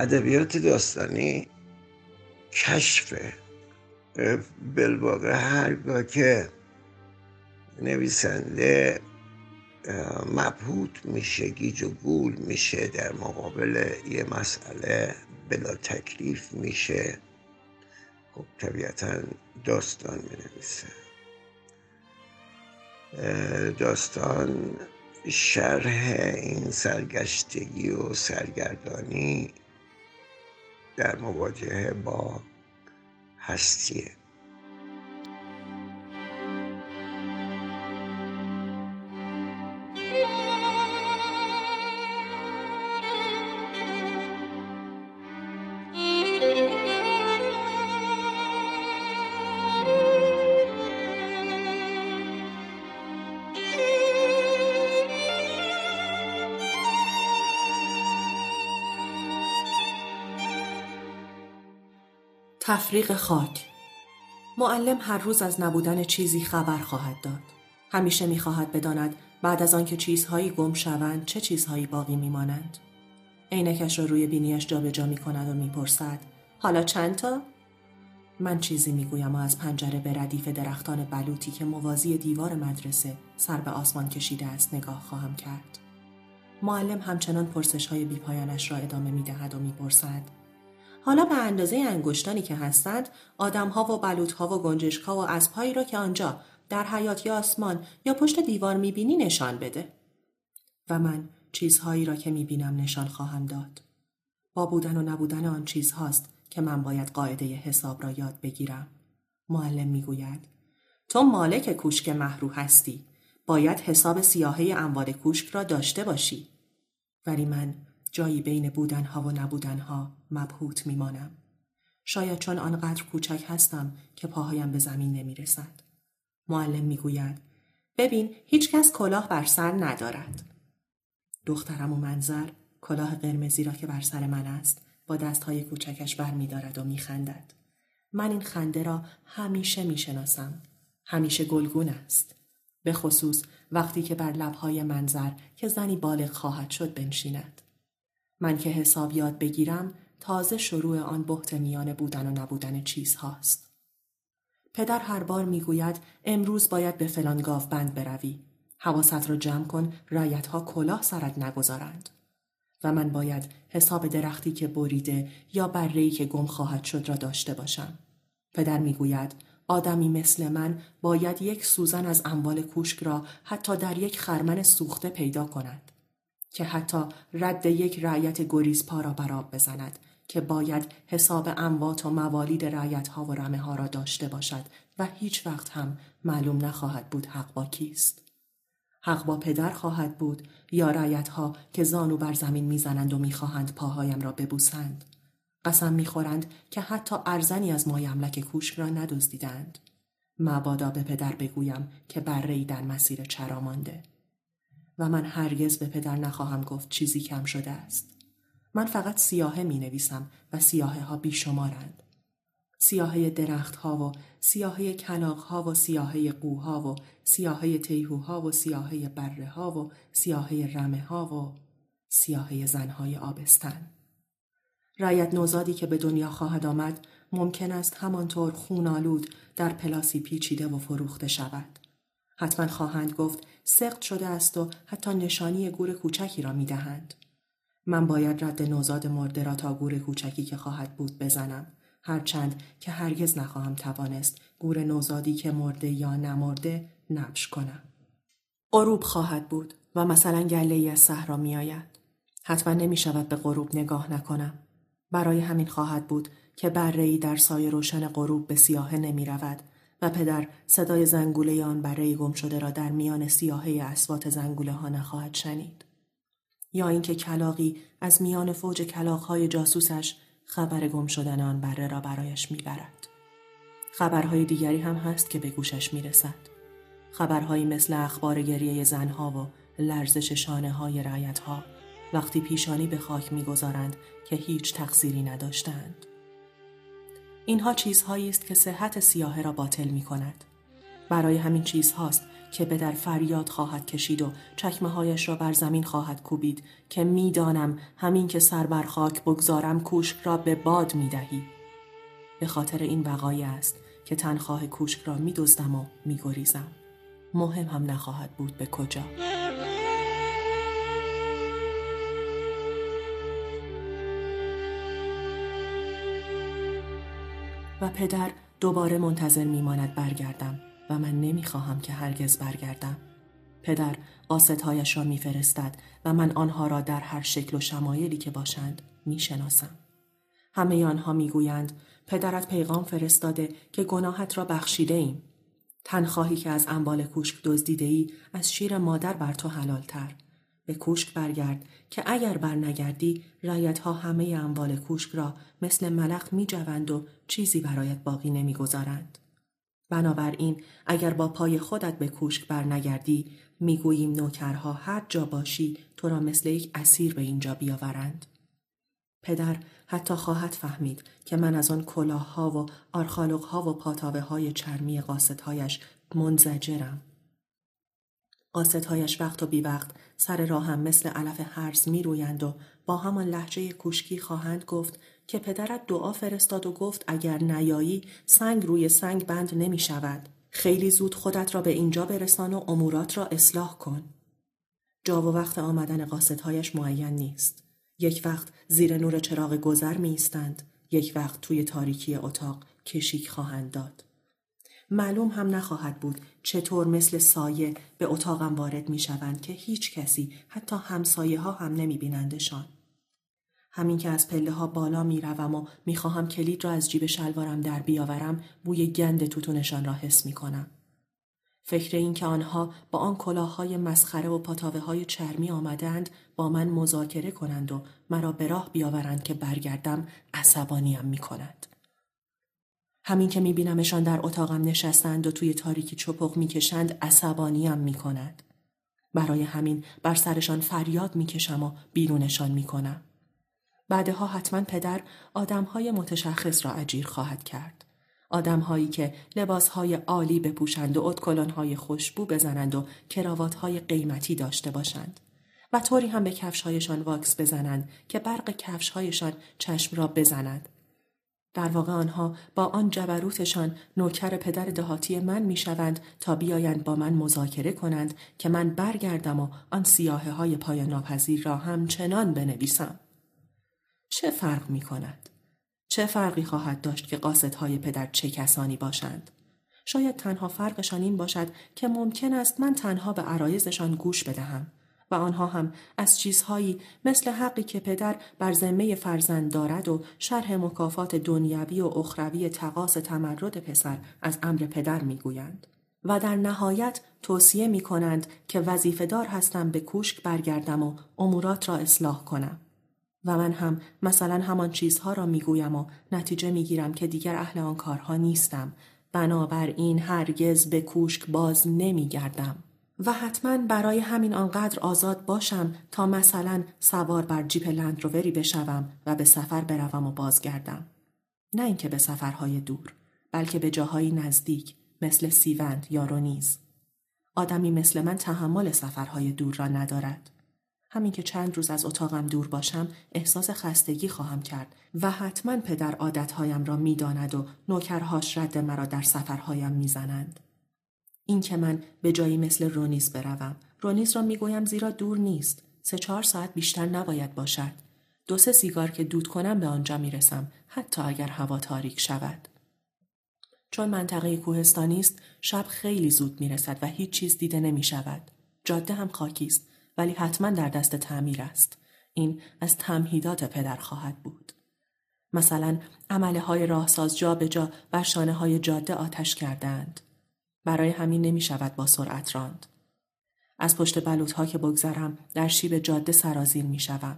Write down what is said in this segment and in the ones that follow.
ادبیات داستانی کشفه بالواقع هرگاه که نویسنده مبهوت میشه گیج و گول میشه در مقابل یه مسئله بلا تکلیف میشه خب طبیعتا داستان می‌نویسه. داستان شرح این سرگشتگی و سرگردانی در مواجهه با هستیه. تفریق خاک معلم هر روز از نبودن چیزی خبر خواهد داد. همیشه می‌خواهد بداند بعد از آنکه چیزهایی گم شوند چه چیزهایی باقی میمانند. عینکش را روی بینیش جابجا می کند و می‌پرسد حالا چند تا؟ من چیزی می‌گویم و از پنجره به ردیف درختان بلوطی که موازی دیوار مدرسه سر به آسمان کشیده است نگاه خواهم کرد. معلم همچنان پرسش های بیپایانش را ادامه می دهد و می‌پرسد حالا به اندازه انگشتانی که هستند آدمها و بلوطها و گنجشکها و اسبهایی را که آنجا در حیات یا آسمان یا پشت دیوار می‌بینی نشان بده. و من چیزهایی را که می‌بینم نشان خواهم داد. با بودن و نبودن آن چیزهاست که من باید قاعده حساب را یاد بگیرم. معلم می‌گوید تو مالک کوشک محرو هستی. باید حساب سیاهه اموال کوشک را داشته باشی. ولی من جایی بین بودنها و نبودنها مبهوت میمانم. شاید چون آنقدر کوچک هستم که پاهایم به زمین نمی رسد. معلم می‌گوید ببین هیچکس کلاه بر سر ندارد. دخترم و منظر کلاه قرمزی را که بر سر من است با دستهای کوچکش بر می دارد و می خندد. من این خنده را همیشه می شناسم. همیشه گلگون است. به خصوص وقتی که بر لبهای منظر که زنی بالغ خواهد شد بنشیند. من که حساب یاد بگیرم تازه شروع آن بحت میان بودن و نبودن چیزهاست. پدر هر بار می‌گوید امروز باید به فلان گاو بند بروی. حواست را جمع کن رایتها کلاه سرت نگذارند. و من باید حساب درختی که بریده یا برهی که گم خواهد شد را داشته باشم. پدر می‌گوید آدمی مثل من باید یک سوزن از اموال کوشک را حتی در یک خرمن سوخته پیدا کند. که حتی رد یک رعیت گریز پا را براب بزند که باید حساب اموات و موالید رعیت ها و رمه ها را داشته باشد و هیچ وقت هم معلوم نخواهد بود حق با کیست. حق با پدر خواهد بود یا رعیت ها که زانو بر زمین می‌زنند و می‌خواهند پاهایم را ببوسند. قسم می‌خورند که حتی ارزنی از مایملک کوشک را ندزدیدند. مبادا به پدر بگویم که بره در مسیر چرا مانده. و من هرگز به پدر نخواهم گفت چیزی کم شده است. من فقط سیاهه می نویسم و سیاهه ها بیشمارند. سیاهه درخت ها و سیاهه کلاق ها و سیاهه قوها و سیاهه تیهوها و سیاهه بره ها و سیاهه رمه ها و سیاهه زنهای آبستن. رایت نوزادی که به دنیا خواهد آمد ممکن است همانطور خونالود در پلاسی پیچیده و فروخته شود. حتما خواهند گفت سقط شده است و حتی نشانی گور کوچکی را می دهند. من باید رد نوزاد مرده را تا گور کوچکی که خواهد بود بزنم هرچند که هرگز نخواهم توانست گور نوزادی که مرده یا نمرده نبش کنم غروب خواهد بود و مثلا گله ای از صحرا می آید. حتما نمی شود به غروب نگاه نکنم. برای همین خواهد بود که بره در سایه روشن غروب به سیاهه نمی رود و پدر صدای زنگوله آن بره گم شده را در میان سیاهه اسوات زنگوله ها نخواهد شنید. یا اینکه کلاقی از میان فوج کلاقهای جاسوسش خبر گم شدن آن بره را برایش می‌برد. خبرهای دیگری هم هست که به گوشش می‌رسد. خبرهایی مثل اخبار گریه زنها و لرزش شانه های رعیت ها وقتی پیشانی به خاک می‌گذارند که هیچ تقصیری نداشتند. اینها چیزهایی است که صحت سیاهه را باطل می کند. برای همین چیزهاست که به در فریاد خواهد کشید و چکمه هایش را بر زمین خواهد کوبید که می‌دانم همین که سر بر خاک بگذارم کوشک را به باد می دهی. به خاطر این وقایع است که تنخواه کوشک را می دزدم و می گریزم. مهم هم نخواهد بود به کجا. و پدر دوباره منتظر میماند برگردم و من نمی‌خواهم که هرگز برگردم. پدر قاستهایش را میفرستد و من آنها را در هر شکل و شمایلی که باشند می‌شناسم. همه آنها می‌گویند پدرت پیغام فرستاده که گناهت را بخشیده ایم. تنخواهی که از انبال کوشک دزدیده ای از شیر مادر بر تو حلالتر. به کوشک برگرد که اگر برنگردی ها همه اموال کوشک را مثل ملخ می جوند و چیزی برایت باقی نمی‌گذارند. بنابراین اگر با پای خودت به کوشک برنگردی می‌گوییم نوکرها هر جا باشی تو را مثل یک اسیر به اینجا بیاورند. پدر حتی خواهد فهمید که من از آن کلاه ها و آرخالوق ها و پاتاوه های چرمی قاستهایش منزجرم. قاستهایش وقت و بی وقت سر راه هم مثل علف هرز می رویند و با همان لحجه کوشکی خواهند گفت که پدرت دعا فرستاد و گفت اگر نیایی سنگ روی سنگ بند نمی شود. خیلی زود خودت را به اینجا برسان و امورات را اصلاح کن. جا و وقت آمدن قاستهایش معین نیست. یک وقت زیر نور چراغ گذر می ایستند. یک وقت توی تاریکی اتاق کشیک خواهند داد. معلوم هم نخواهد بود چطور مثل سایه به اتاقم وارد می شوند که هیچ کسی حتی همسایه ها هم نمی بینندشان. همین که از پله ها بالا می روم و می خواهم کلید را از جیب شلوارم در بیاورم بوی گند توتونشان را حس می کنم. فکر این که آنها با آن کلاههای مسخره و پاتاوه های چرمی آمدند با من مذاکره کنند و مرا به راه بیاورند که برگردم عصبانیم می کند. همین که می بینمشان در اتاقم نشستند و توی تاریکی چپق می کشند عصبانیم می کند. برای همین بر سرشان فریاد می کشم و بیرونشان می کنم. بعدها حتما پدر آدمهای متشخص را اجیر خواهد کرد. آدمهایی که لباسهای عالی بپوشند و ادکلانهای خوشبو بزنند و کراواتهای قیمتی داشته باشند. و طوری هم به کفشهایشان واکس بزنند که برق کفشهایشان چشم را بزند در واقع آنها با آن جبروتشان نوکر پدر دهاتی من می‌شوند تا بیایند با من مذاکره کنند که من برگردم و آن سیاهه های پایان ناپذیر را همچنان بنویسم. چه فرق می کند؟ چه فرقی خواهد داشت که های پدر چه کسانی باشند؟ شاید تنها فرقشان این باشد که ممکن است من تنها به عرایزشان گوش بدهم و آنها هم از چیزهایی مثل حقی که پدر بر ذمه فرزند دارد و شرح مکافات دنیوی و اخروی تقاس تمرد پسر از امر پدر می‌گویند و در نهایت توصیه می کنند که وظیفه دار هستم به کوشک برگردم و امورات را اصلاح کنم. و من هم مثلا همان چیزها را می‌گویم و نتیجه می‌گیرم که دیگر اهل آن کارها نیستم بنابراین هرگز به کوشک باز نمیگردم. و حتما برای همین آنقدر آزاد باشم تا مثلا سوار بر جیپ لندرووری بشوم و به سفر بروم و بازگردم. نه اینکه به سفرهای دور بلکه به جاهایی نزدیک مثل سیوند یا رونیز. آدمی مثل من تحمل سفرهای دور را ندارد. همین که چند روز از اتاقم دور باشم احساس خستگی خواهم کرد و حتما پدر عادتهایم را می‌داند و نوکرهاش رد مرا در سفرهایم می‌زنند. این که من به جایی مثل رونیز بروم رونیز را می‌گویم زیرا دور نیست سه چهار ساعت بیشتر نباید باشد. دو سه سیگار که دود کنم به آنجا می‌رسم حتی اگر هوا تاریک شود. چون منطقه کوهستانی است شب خیلی زود می‌رسد و هیچ چیز دیده نمی شود. جاده هم خاکی است ولی حتما در دست تعمیر است. این از تمهیدات پدر خواهد بود. مثلا عمله های راهساز جا به جا بر شانه های جاده آتش کردند. برای همین نمی شود با سرعت راند. از پشت بلوط که بگذرم در شیب جاده سرازیر می شوم.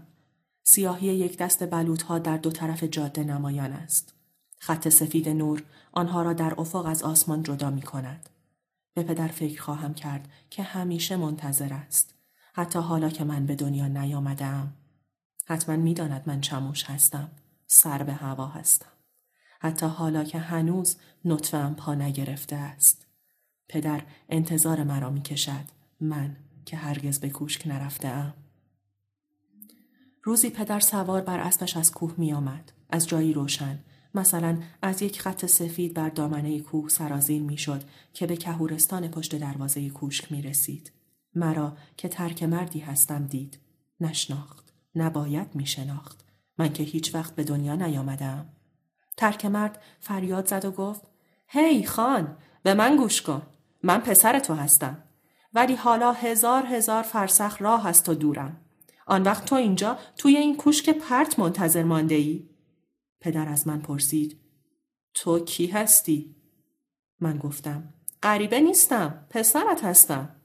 سیاهی یک دست بلوط در دو طرف جاده نمایان است. خط سفید نور آنها را در افق از آسمان جدا می کند. به پدر فکر خواهم کرد که همیشه منتظر است. حتی حالا که من به دنیا نیامدم. حتما می‌داند من چموش هستم. سر به هوا هستم. حتی حالا که هنوز نطفم پا نگرفته است. پدر انتظار مرا می کشد. من که هرگز به کوشک نرفته ام. روزی پدر سوار بر اسبش از کوه می آمد. از جایی روشن. مثلا از یک خط سفید بر دامنه کوه سرازیر می شد که به کهورستان پشت دروازه کوشک می رسید. مرا که ترک مردی هستم دید. نشناخت. نباید می شناخت. من که هیچ وقت به دنیا نیامدم. ترک مرد فریاد زد و گفت هی hey, خان به من گوش کن. من پسر تو هستم. ولی حالا هزار هزار فرسخ راه است و دورم. آن وقت تو اینجا توی این کوشک پرت منتظر مانده ای؟ پدر از من پرسید تو کی هستی؟ من گفتم غریبه نیستم پسرت هستم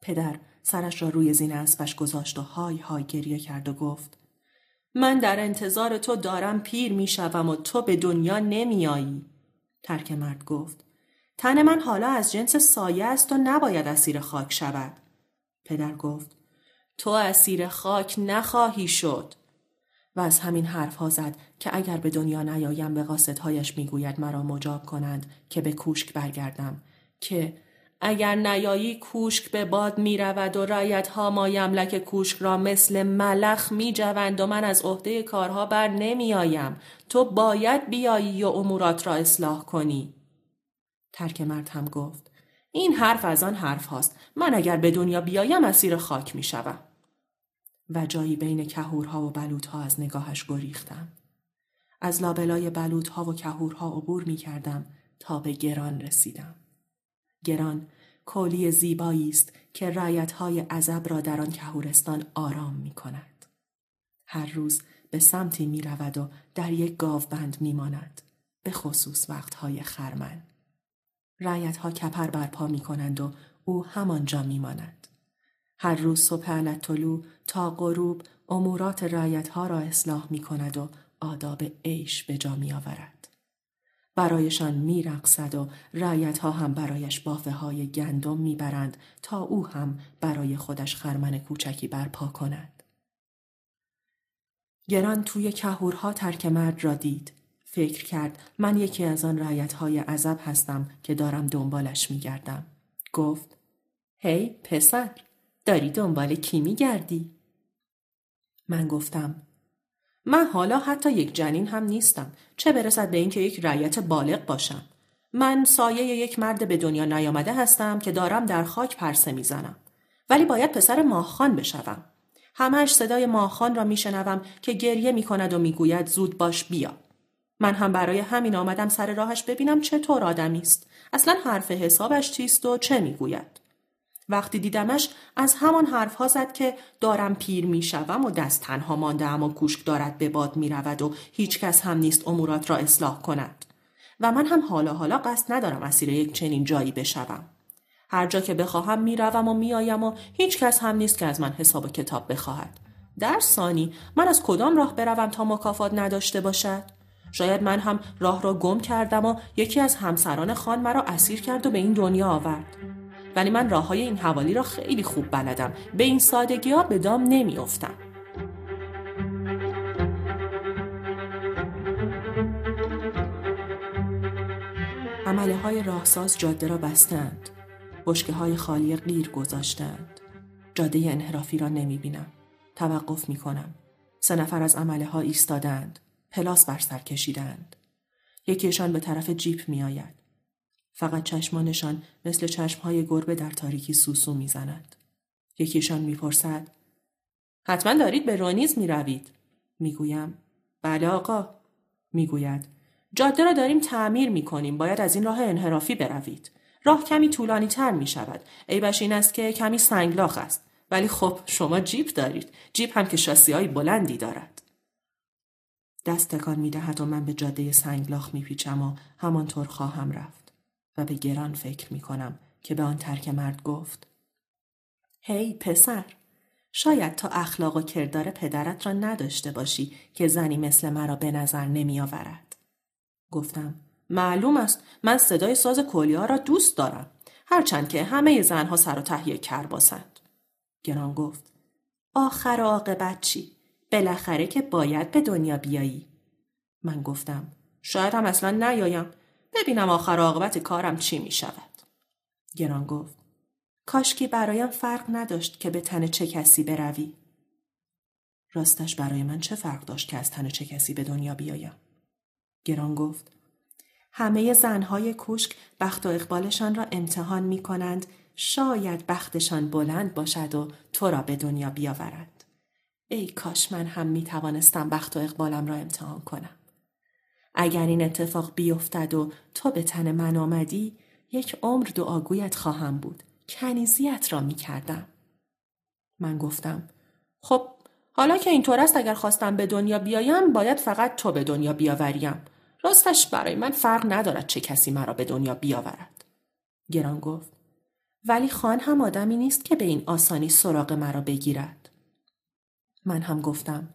پدر سرش را روی زین اسبش گذاشت و های های گریه کرد و گفت من در انتظار تو دارم پیر می‌شوم و تو به دنیا نمیایی ترک مرد گفت تن من حالا از جنس سایه است و نباید اسیر خاک شود پدر گفت تو اسیر خاک نخواهی شد و از همین حرف ها زد که اگر به دنیا نیایم به قاصدهایش می‌گوید مرا مجاب کنند که به کوشک برگردم که اگر نیایی کوشک به باد می رود و رایت ها مایملک کوشک را مثل ملخ می جوند و من از عهده کارها بر نمی آیم. تو باید بیایی و امورات را اصلاح کنی. ترک مرد هم گفت این حرف از آن حرف هاست. من اگر به دنیا بیایم اسیر خاک می شوم. و جایی بین کهورها و بلوطها از نگاهش گریختم. از لابلای بلوطها و کهورها عبور می کردم تا به گران رسیدم. گران کولی زیبایی است که رایتهای عذب را در آن کهورستان آرام می کند. هر روز به سمتی می رود و در یک گاوبند می ماند. به خصوص وقتهای خرمن. رایتها کپر برپا می کنند و او همانجا می ماند. هر روز صبح طلوع تا غروب امورات رایتها را اصلاح می کند و آداب عیش به جا می آورد. برایشان می رقصد و رایتها هم برایش بافه های گندم می برند تا او هم برای خودش خرمن کوچکی برپا کند. گران توی کهورها ترک مرد را دید. فکر کرد من یکی از آن رایتهای عذب هستم که دارم دنبالش می گردم. گفت هی hey, پسر داری دنبال کی می گردی؟ من گفتم من حالا حتی یک جنین هم نیستم. چه برسد به اینکه یک رعیت بالغ باشم؟ من سایه یک مرد به دنیا نیامده هستم که دارم در خاک پرسه می‌زنم. ولی باید پسر ماهخان بشوم. همش صدای ماهخان را میشنوم که گریه می‌کند و می‌گوید زود باش بیا. من هم برای همین آمدم سر راهش ببینم چطور آدمی است اصلا حرف حسابش چیست و چه می‌گوید وقتی دیدمش از همان حرف ها زد که دارم پیر می شوم و دست تنها مانده اما کوشک دارد به باد می رود و هیچ کس هم نیست امورات را اصلاح کند. و من هم حالا حالا قصد ندارم اسیر یک چنین جایی بشوم. هر جا که بخواهم می روم و می آیم و هیچ کس هم نیست که از من حساب و کتاب بخواهد. در ثانی من از کدام راه بروم تا مکافات نداشته باشد؟ شاید من هم راه را گم کردم و یکی از همسران خان مرا اسیر کرد و به این دنیا آورد. ولی من راه های این حوالی را خیلی خوب بلدم. به این سادگی ها به دام نمیافتم. عمله های راهساز جاده را بستند. بشکه های خالی غیر گذاشتند. جاده انحرافی را نمی بینم توقف می کنم سه نفر از عمله ها ایستادند. پلاس بر سر کشیدند یکیشان به طرف جیپ می آید فقط چشمانشان مثل چشمهای گربه در تاریکی سوسو می‌زند. یکیشان می‌پرسد حتما دارید به رونیز می روید. می گویم بله آقا. می گوید جاده را داریم تعمیر می کنیم. باید از این راه انحرافی بروید. راه کمی طولانی تر می شود. ایبش این است که کمی سنگلاخ است. ولی خب شما جیپ دارید. جیپ هم که شاسی های بلندی دارد. دست تکان می دهد و من به جاده سنگلاخ می پیچم و همانطور خواهم رفت. و به گران فکر می کنم که به آن ترک مرد گفت. هی hey, پسر شاید تا اخلاق و کردار پدرت را نداشته باشی که زنی مثل مرا به نظر نمی آورد. گفتم معلوم است من صدای ساز کلیا را دوست دارم هرچند که همه زنها سر و تهیه کرباسند. گران گفت آخر عاقبت چی؟ بالاخره که باید به دنیا بیایی. من گفتم شاید هم اصلا نیایم ببینم آخر عاقبت کارم چی می شود. گران گفت کاشکی برایم فرق نداشت که به تن چه کسی بروی. راستش برای من چه فرق داشت که از تن چه کسی به دنیا بیایم؟ گران گفت همه زنهای کوشک بخت و اقبالشان را امتحان می کنند شاید بختشان بلند باشد و تو را به دنیا بیاورد. ای کاش من هم می توانستم بخت و اقبالم را امتحان کنم. اگر این اتفاق بیفتد و تو به تن من آمدی یک عمر دعاگویت خواهم بود. کنیزیت را می کردم. من گفتم خب حالا که اینطور است اگر خواستم به دنیا بیایم باید فقط تو به دنیا بیاوریم. راستش برای من فرق ندارد چه کسی مرا به دنیا بیاورد. گران گفت ولی خان هم آدمی نیست که به این آسانی سراغ مرا بگیرد. من هم گفتم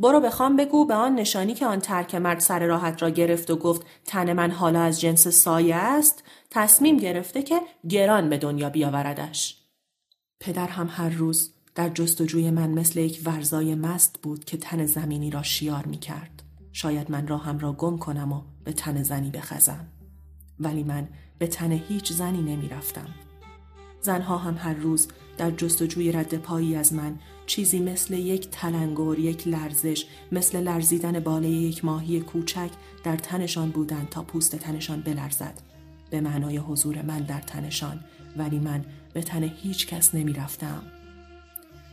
برو بخوام بگو به آن نشانی که آن ترک مرد سر راحت را گرفت و گفت تن من حالا از جنس سایه است تصمیم گرفته که گران به دنیا بیاوردش. پدر هم هر روز در جستجوی من مثل یک ورزای مست بود که تن زمینی را شیار می کرد. شاید من راهم را گم کنم و به تن زنی بخزم. ولی من به تن هیچ زنی نمی رفتم. زنها هم هر روز در جستجوی رد پایی از من چیزی مثل یک تلنگر، یک لرزش، مثل لرزیدن باله یک ماهی کوچک در تنشان بودند تا پوست تنشان بلرزد. به معنای حضور من در تنشان ولی من به تن هیچ کس نمی رفتم.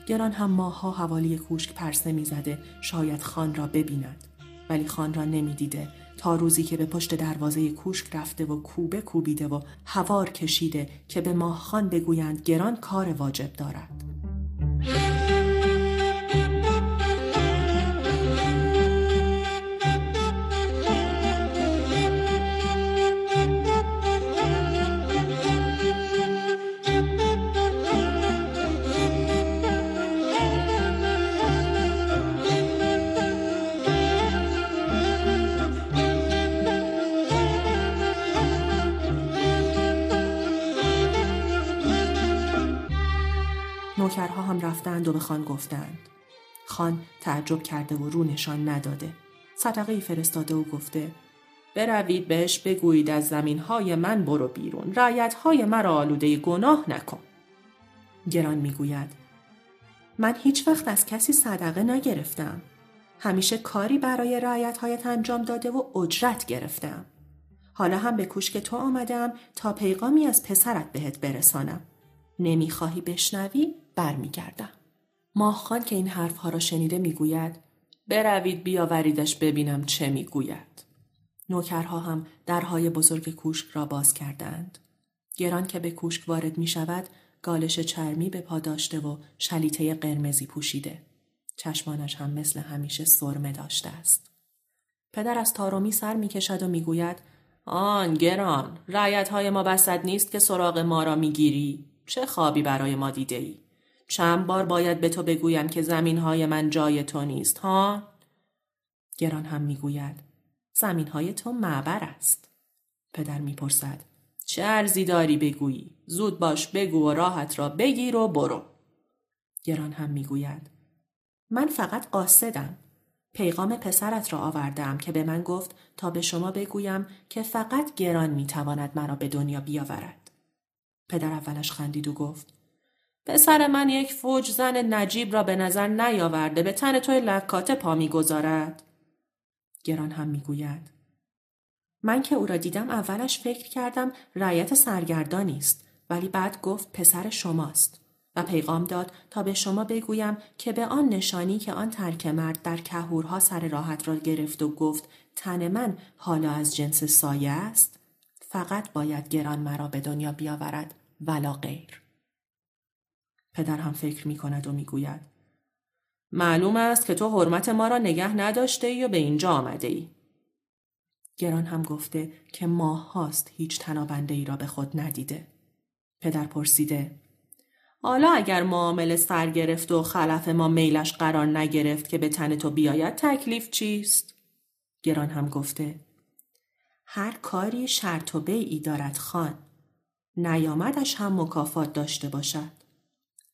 گران هم ماها حوالی کوشک پرسه می زده شاید خان را ببیند. ولی خان را نمی دیده تا روزی که به پشت دروازه کوشک رفته و کوبه کوبیده و هوار کشیده که به ماه خان بگویند گران کار واجب دارد. نوکرها هم رفتند و به خان گفتند. خان تعجب کرده و رو نشان نداده. صدقه ای فرستاده و گفته بروید بهش بگویید از زمین های من برو بیرون. رعیت های مرا آلوده گناه نکن. گران می‌گوید من هیچ وقت از کسی صدقه نگرفتم. همیشه کاری برای رعیت هایت انجام داده و اجرت گرفتم. حالا هم به کوشک تو آمدم تا پیغامی از پسرت بهت برسانم. نمی‌خواهی بشنوی برمیگردم. ماهخان که این حرفها را شنیده می‌گوید بروید بیاوریدش ببینم چه می‌گوید. نوکرها هم درهای بزرگ کوشک را باز کردند. گران که به کوشک وارد می شود گالش چرمی به پا داشته و شلیته قرمزی پوشیده. چشمانش هم مثل همیشه سرمه داشته است. پدر از تارومی سر می کشد و می‌گوید آن گران رعیت های ما بسد نیست که سراغ ما را می‌گیری چه خوابی برای ما دیده ای؟ چند بار باید به تو بگویم که زمین های من جای تو نیست ها؟ گران هم می‌گوید زمین های تو معبر است. پدر می‌پرسد چه ارزی داری بگویی؟ زود باش بگو و راحت را بگیر و برو. گران هم می‌گوید من فقط قاصدم. پیغام پسرت را آوردم که به من گفت تا به شما بگویم که فقط گران می‌تواند مرا به دنیا بیاورد. پدر اولش خندید و گفت پسر من یک فوج زن نجیب را به نظر نیاورده به تن توی لکاته پا می‌گذارد. گران هم می‌گوید. من که او را دیدم اولش فکر کردم رایت سرگردانی است ولی بعد گفت پسر شماست و پیغام داد تا به شما بگویم که به آن نشانی که آن ترک مرد در کهورها سر راحت را گرفت و گفت تن من حالا از جنس سایه است فقط باید گران مرا به دنیا بیاورد ولا غیر. پدر هم فکر می کند و می گوید معلوم است که تو حرمت ما را نگه نداشته ای و به اینجا آمده ای. گران هم گفته که ماه هاست هیچ تنابنده ای را به خود ندیده. پدر پرسیده حالا اگر معامله سر گرفت و خلف ما میلش قرار نگرفت که به تن تو بیاید تکلیف چیست؟ گران هم گفته هر کاری شرط و بیعی دارد خان نیامدش هم مکافات داشته باشد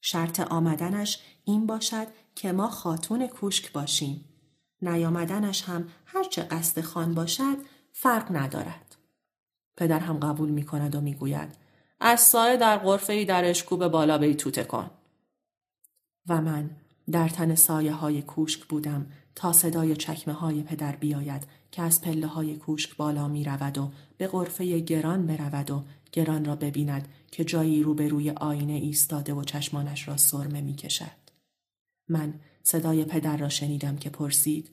شرط آمدنش این باشد که ما خاتون کوشک باشیم نیامدنش هم هرچه قصد خان باشد فرق ندارد پدر هم قبول می کند و می گوید از سایه در غرفه ای در اشکوب بالا بیتوته کن. و من در تن سایه های کوشک بودم تا صدای چکمه های پدر بیاید که از پله های کوشک بالا می رود و به غرفه گران برود و گران را ببیند که جایی روبروی آینه ایستاده و چشمانش را سرمه می کشد. من صدای پدر را شنیدم که پرسید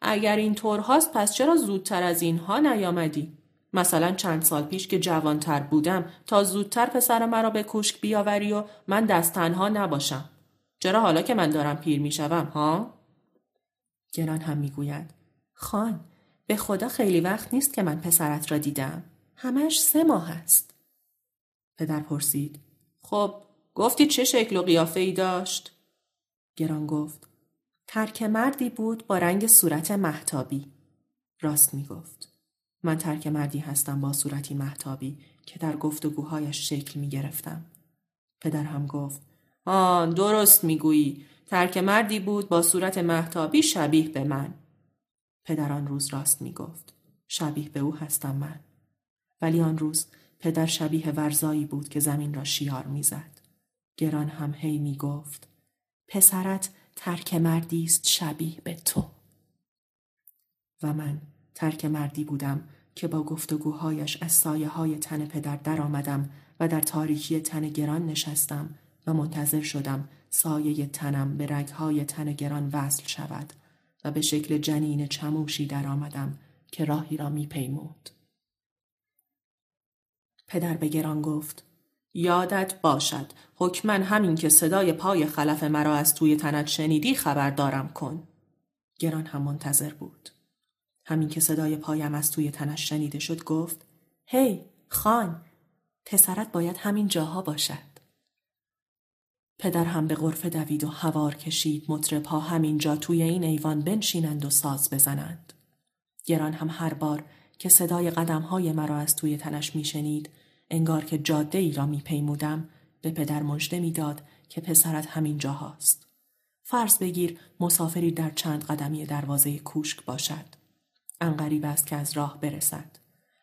اگر این طور هاست پس چرا زودتر از اینها نیامدی؟ مثلا چند سال پیش که جوانتر بودم تا زودتر پسر مرا به کوشک بیاوری و من دست تنها نباشم. چرا حالا که من دارم پیر می‌شوم ها؟ گران هم می‌گوید خان به خدا خیلی وقت نیست که من پسرت را دیدم. همش سه ماه است. پدر پرسید خب گفتی چه شکل و قیافه ای داشت؟ گران گفت ترک مردی بود با رنگ صورت محتابی. راست می گفت. من ترک مردی هستم با صورتی محتابی که در گفتگوهایش شکل می گرفتم. پدر هم گفت آن درست می گویی. ترک مردی بود با صورت محتابی شبیه به من. پدر آن روز راست می گفت. شبیه به او هستم من. ولی آن روز پدر شبیه ورزایی بود که زمین را شیار می‌زد. گران هم هی می گفت پسرت ترک مردی است شبیه به تو. و من ترک مردی بودم که با گفتگوهایش از سایه های تن پدر در آمدم و در تاریکی تن گران نشستم و منتظر شدم سایه تنم به رگهای تن گران وصل شود و به شکل جنین چموشی در آمدم که راهی را می پیمود. پدر به گران گفت یادت باشد حکما همین که صدای پای خلف مرا از توی تنت شنیدی خبردارم کن. گران هم منتظر بود. همین که صدای پایم از توی تنش شنیده شد گفت هی خان پسرت باید همین جاها باشد پدر هم به غرفه دوید و هوار کشید مطرب همین جا توی این ایوان بنشینند و ساز بزنند گران هم هر بار که صدای قدم های مرا از توی تنش میشنید انگار که جاده ای را میپیمودم به پدر مژده می‌داد که پسرت همین جاهاست. فرض بگیر مسافری در چند قدمی دروازه کوشک باشد. انقریب است که از راه برسد.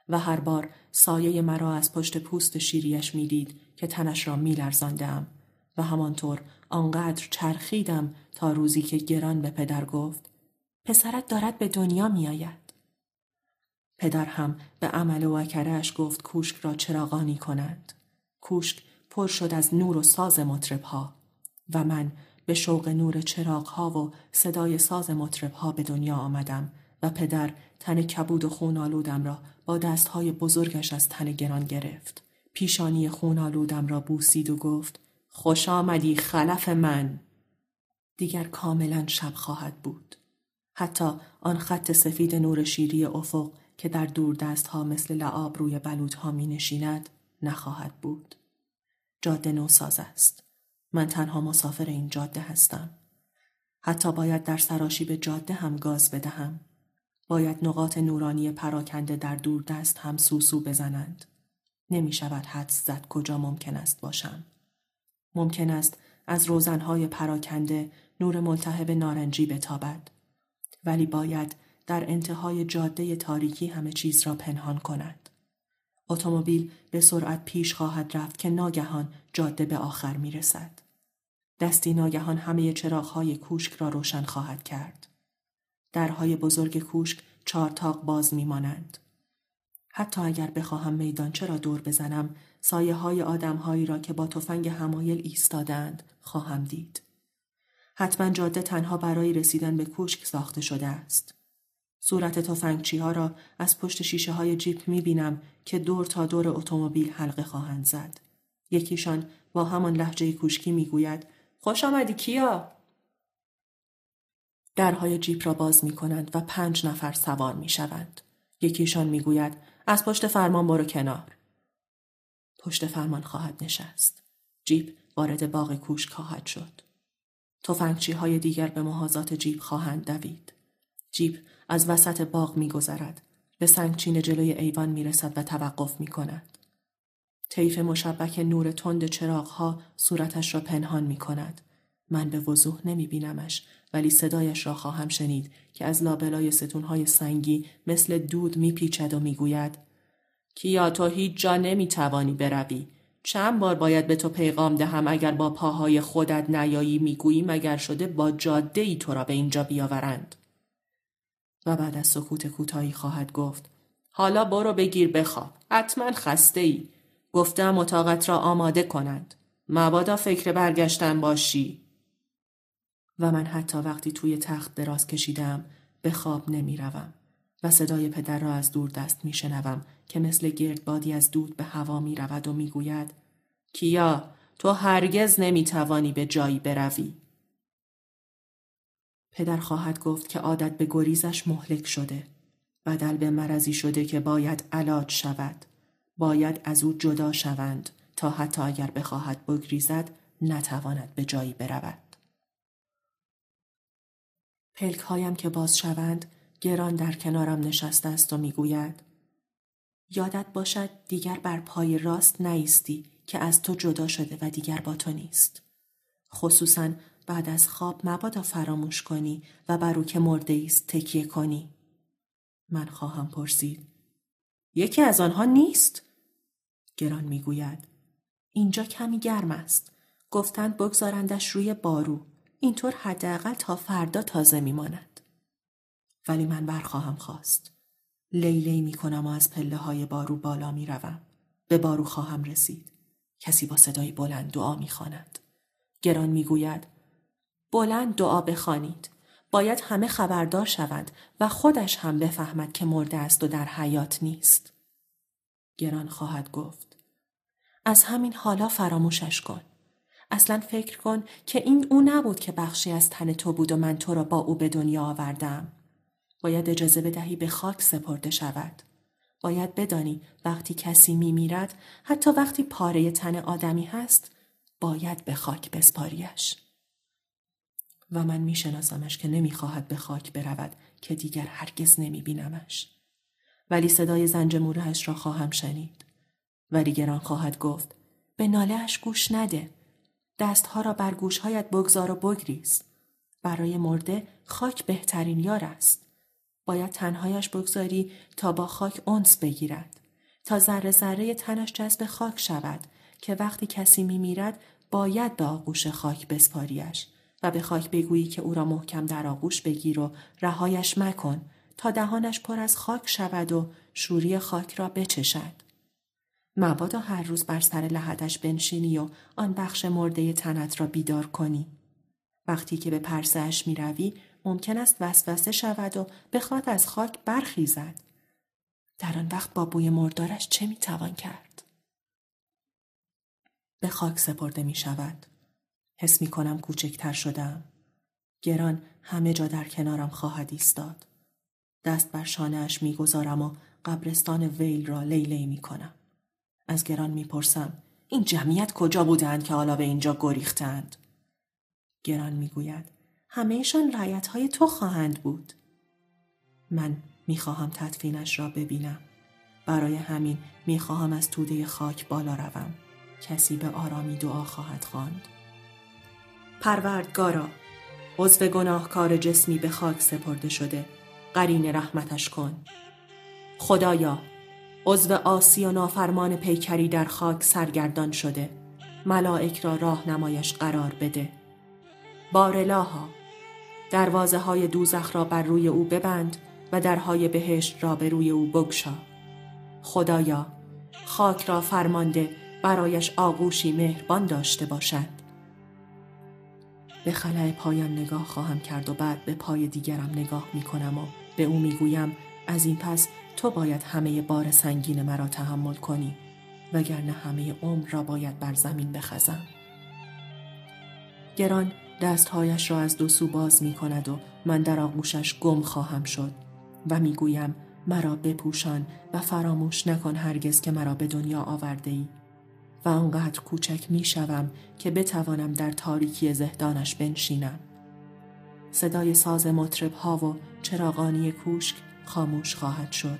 و هر بار سایه مرا از پشت پوست شیریش می‌دید که تنش را میلرزاندم. و همانطور آنقدر چرخیدم تا روزی که گران به پدر گفت پسرت دارد به دنیا میآید. پدر هم به عمل و وکرش گفت کوشک را چراغانی کنند کوشک پر شد از نور و ساز مطرب و من به شوق نور چراغ ها و صدای ساز مطرب ها به دنیا آمدم و پدر تن کبود و خون آلودم را با دستهای بزرگش از تن گران گرفت. پیشانی خون آلودم را بوسید و گفت خوش آمدی خلف من. دیگر کاملا شب خواهد بود. حتی آن خط سفید نور شیری افق که در دور دست ها مثل لعاب روی بلوط ها می نشیند نخواهد بود. جاده نوساز است. من تنها مسافر این جاده هستم. حتی باید در سراشی به جاده هم گاز بدهم. باید نقاط نورانی پراکنده در دور دست هم سوسو بزنند. نمی شود حدس زد کجا ممکن است باشم. ممکن است از روزنهای پراکنده نور ملتهب نارنجی بتابد. ولی باید در انتهای جاده تاریکی همه چیز را پنهان کند. اتومبیل به سرعت پیش خواهد رفت که ناگهان جاده به آخر می رسد. دستی ناگهان همه چراغهای کوشک را روشن خواهد کرد. درهای بزرگ کوشک چهار تاق باز میمانند. حتی اگر بخواهم میدانچه را دور بزنم سایه های آدمهایی را که با تفنگ همایل ایستادند خواهم دید. حتما جاده تنها برای رسیدن به کوشک ساخته شده است. صورت تفنگچی ها را از پشت شیشه های جیپ می بینم که دور تا دور اتومبیل حلقه خواهند زد. یکیشان با همان لحجه کوشکی می گوید خوش آمدی کیا؟ درهای جیپ را باز می کنند و پنج نفر سوار می شوند. یکیشان می گوید از پشت فرمان برو کنار. پشت فرمان خواهد نشست. جیپ وارد باغ کوشک خواهد شد. تفنگچی های دیگر به محاذات جیب خواهند دوید. جیب از وسط باغ میگذرد. به سنگچین جلوی ایوان می‌رسد و توقف می کند. طیف مشبک نور تند چراغها صورتش را پنهان می کند. من به وضوح نمی بینمش ولی صدایش را خواهم شنید که از لابلای ستونهای سنگی مثل دود میپیچد و می‌گوید کیا تو هیچ جا نمی‌توانی بروی چند بار باید به تو پیغام دهم اگر با پاهای خودت نیایی می‌گویی مگر شده با جاده ای تو را به اینجا بیاورند و بعد از سکوت کوتاهی خواهد گفت حالا برو بگیر بخواب حتما خسته ای گفتم اتاقت را آماده کنند مبادا فکر برگشتن باشی و من حتی وقتی توی تخت دراز کشیدم به خواب نمی روم و صدای پدر را از دور دست می شنوم که مثل گردبادی از دود به هوا می رود و می گوید کیا تو هرگز نمی توانی به جایی بروی. پدر خواهد گفت که عادت به گریزش مهلک شده. بدل به مرضی شده که باید علاج شود. باید از او جدا شوند تا حتی اگر بخواهد بگریزد نتواند به جایی برود. پلک هایم که باز شوند گران در کنارم نشسته است و می‌گوید یادت باشد دیگر بر پای راست نیستی که از تو جدا شده و دیگر با تو نیست. خصوصا بعد از خواب مبادا فراموش کنی و بر او که مرده است تکیه کنی. من خواهم پرسید. یکی از آنها نیست؟ گران می‌گوید. اینجا کمی گرم است. گفتند بگذارندش روی بارو. اینطور حداقل تا فردا تازه میماند. ولی من برخواهم خواست. لیلی می کنم و از پله های بارو بالا می روم. به بارو خواهم رسید. کسی با صدای بلند دعا می خاند. گران می گوید بلند دعا بخوانید. باید همه خبردار شوند و خودش هم بفهمد که مرده است و در حیات نیست. گران خواهد گفت. از همین حالا فراموشش کن. اصلا فکر کن که این او نبود که بخشی از تن تو بود و من تو را با او به دنیا آوردم. باید اجازه بدهی به خاک سپرده شود. باید بدانی وقتی کسی می میرد حتی وقتی پاره تن آدمی هست باید به خاک بسپاریش. و من می شناسمش که نمی خواهد به خاک برود که دیگر هرگز نمی بینمش. ولی صدای زنج مورهش را خواهم شنید. ولی گران خواهد گفت به ناله اش گوش نده. دستها را بر گوشهایت بگذار و بگریز. برای مرده خاک بهترین یار است. باید تنهایش بگذاری تا با خاک اونس بگیرد. تا ذره ذره تنش جذب خاک شود که وقتی کسی میرد باید به آغوش خاک بسپاریش و به خاک بگویی که او را محکم در آغوش بگیر و رهایش مکن تا دهانش پر از خاک شود و شوری خاک را بچشد. مبادا هر روز بر سر لحدش بنشینی و آن بخش مرده تنت را بیدار کنی. وقتی که به پرسهش می روی ممکن است وسوسه شود و بخواد از خاک برخیزد. در آن وقت با بوی مردارش چه می توان کرد؟ به خاک سپرده می شود. حس می کنم کوچکتر شدم. گران همه جا در کنارم خواهد ایستاد. دست بر شانهاش می گذارم و قبرستان ویل را لیلی می کنم. از گران می‌پرسم این جمعیت کجا بودند که حالا به اینجا گریختند؟ گران می‌گوید همهشان رعیت های تو خواهند بود. من می‌خواهم تدفینش را ببینم. برای همین می‌خواهم از توده خاک بالا روم. کسی به آرامی دعا خواهد خواند. پروردگارا عضو گناهکار جسمی به خاک سپرده شده. قرین رحمتش کن. خدایا عضو آسی و نافرمان پیکری در خاک سرگردان شده. ملائک را راه نمایش قرار بده. بارلاها دروازه های دوزخ را بر روی او ببند و درهای بهشت را به روی او بگشا. خدایا خاک را فرمانده برایش آغوشی مهربان داشته باشد. به خلع پایم نگاه خواهم کرد و بعد به پای دیگرم نگاه می کنم و به او می گویم از این پس تو باید همه بار سنگین مرا تحمل کنی وگرنه همه عمر را باید بر زمین بخزم. گران دستهایش را از دو سو باز می کند و من در آغوشش گم خواهم شد و می گویم مرا بپوشان و فراموش نکن هرگز که مرا به دنیا آورده ای و آنقدر کوچک می شوم که بتوانم در تاریکی زهدانش بنشینم. صدای ساز مطرب ها و چراغانی کوشک خاموش خواهد شد.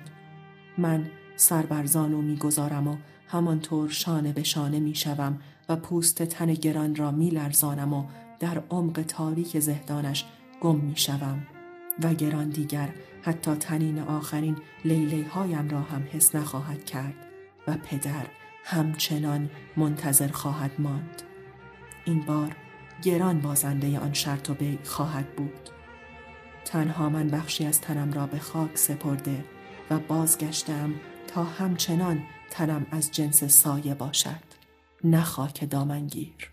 من سر بر زانو می‌گذارم و همانطور شانه به شانه می شوم و پوست تن گران را می لرزانم و در عمق تاریک زهدانش گم می شوم و گران دیگر حتی تنین آخرین لیلی هایم را هم حس نخواهد کرد و پدر همچنان منتظر خواهد ماند. این بار گران بازنده آن شرط و خواهد بود. تنها من بخشی از تنم را به خاک سپرده و بازگشتم تا همچنان تنم از جنس سایه باشد. نه خاک دامنگیر.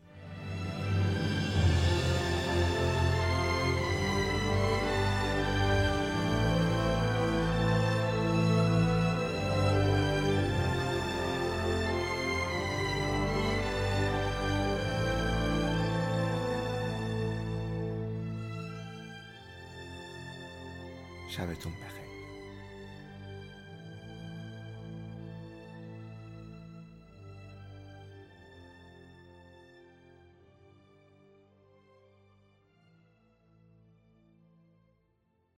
sabes.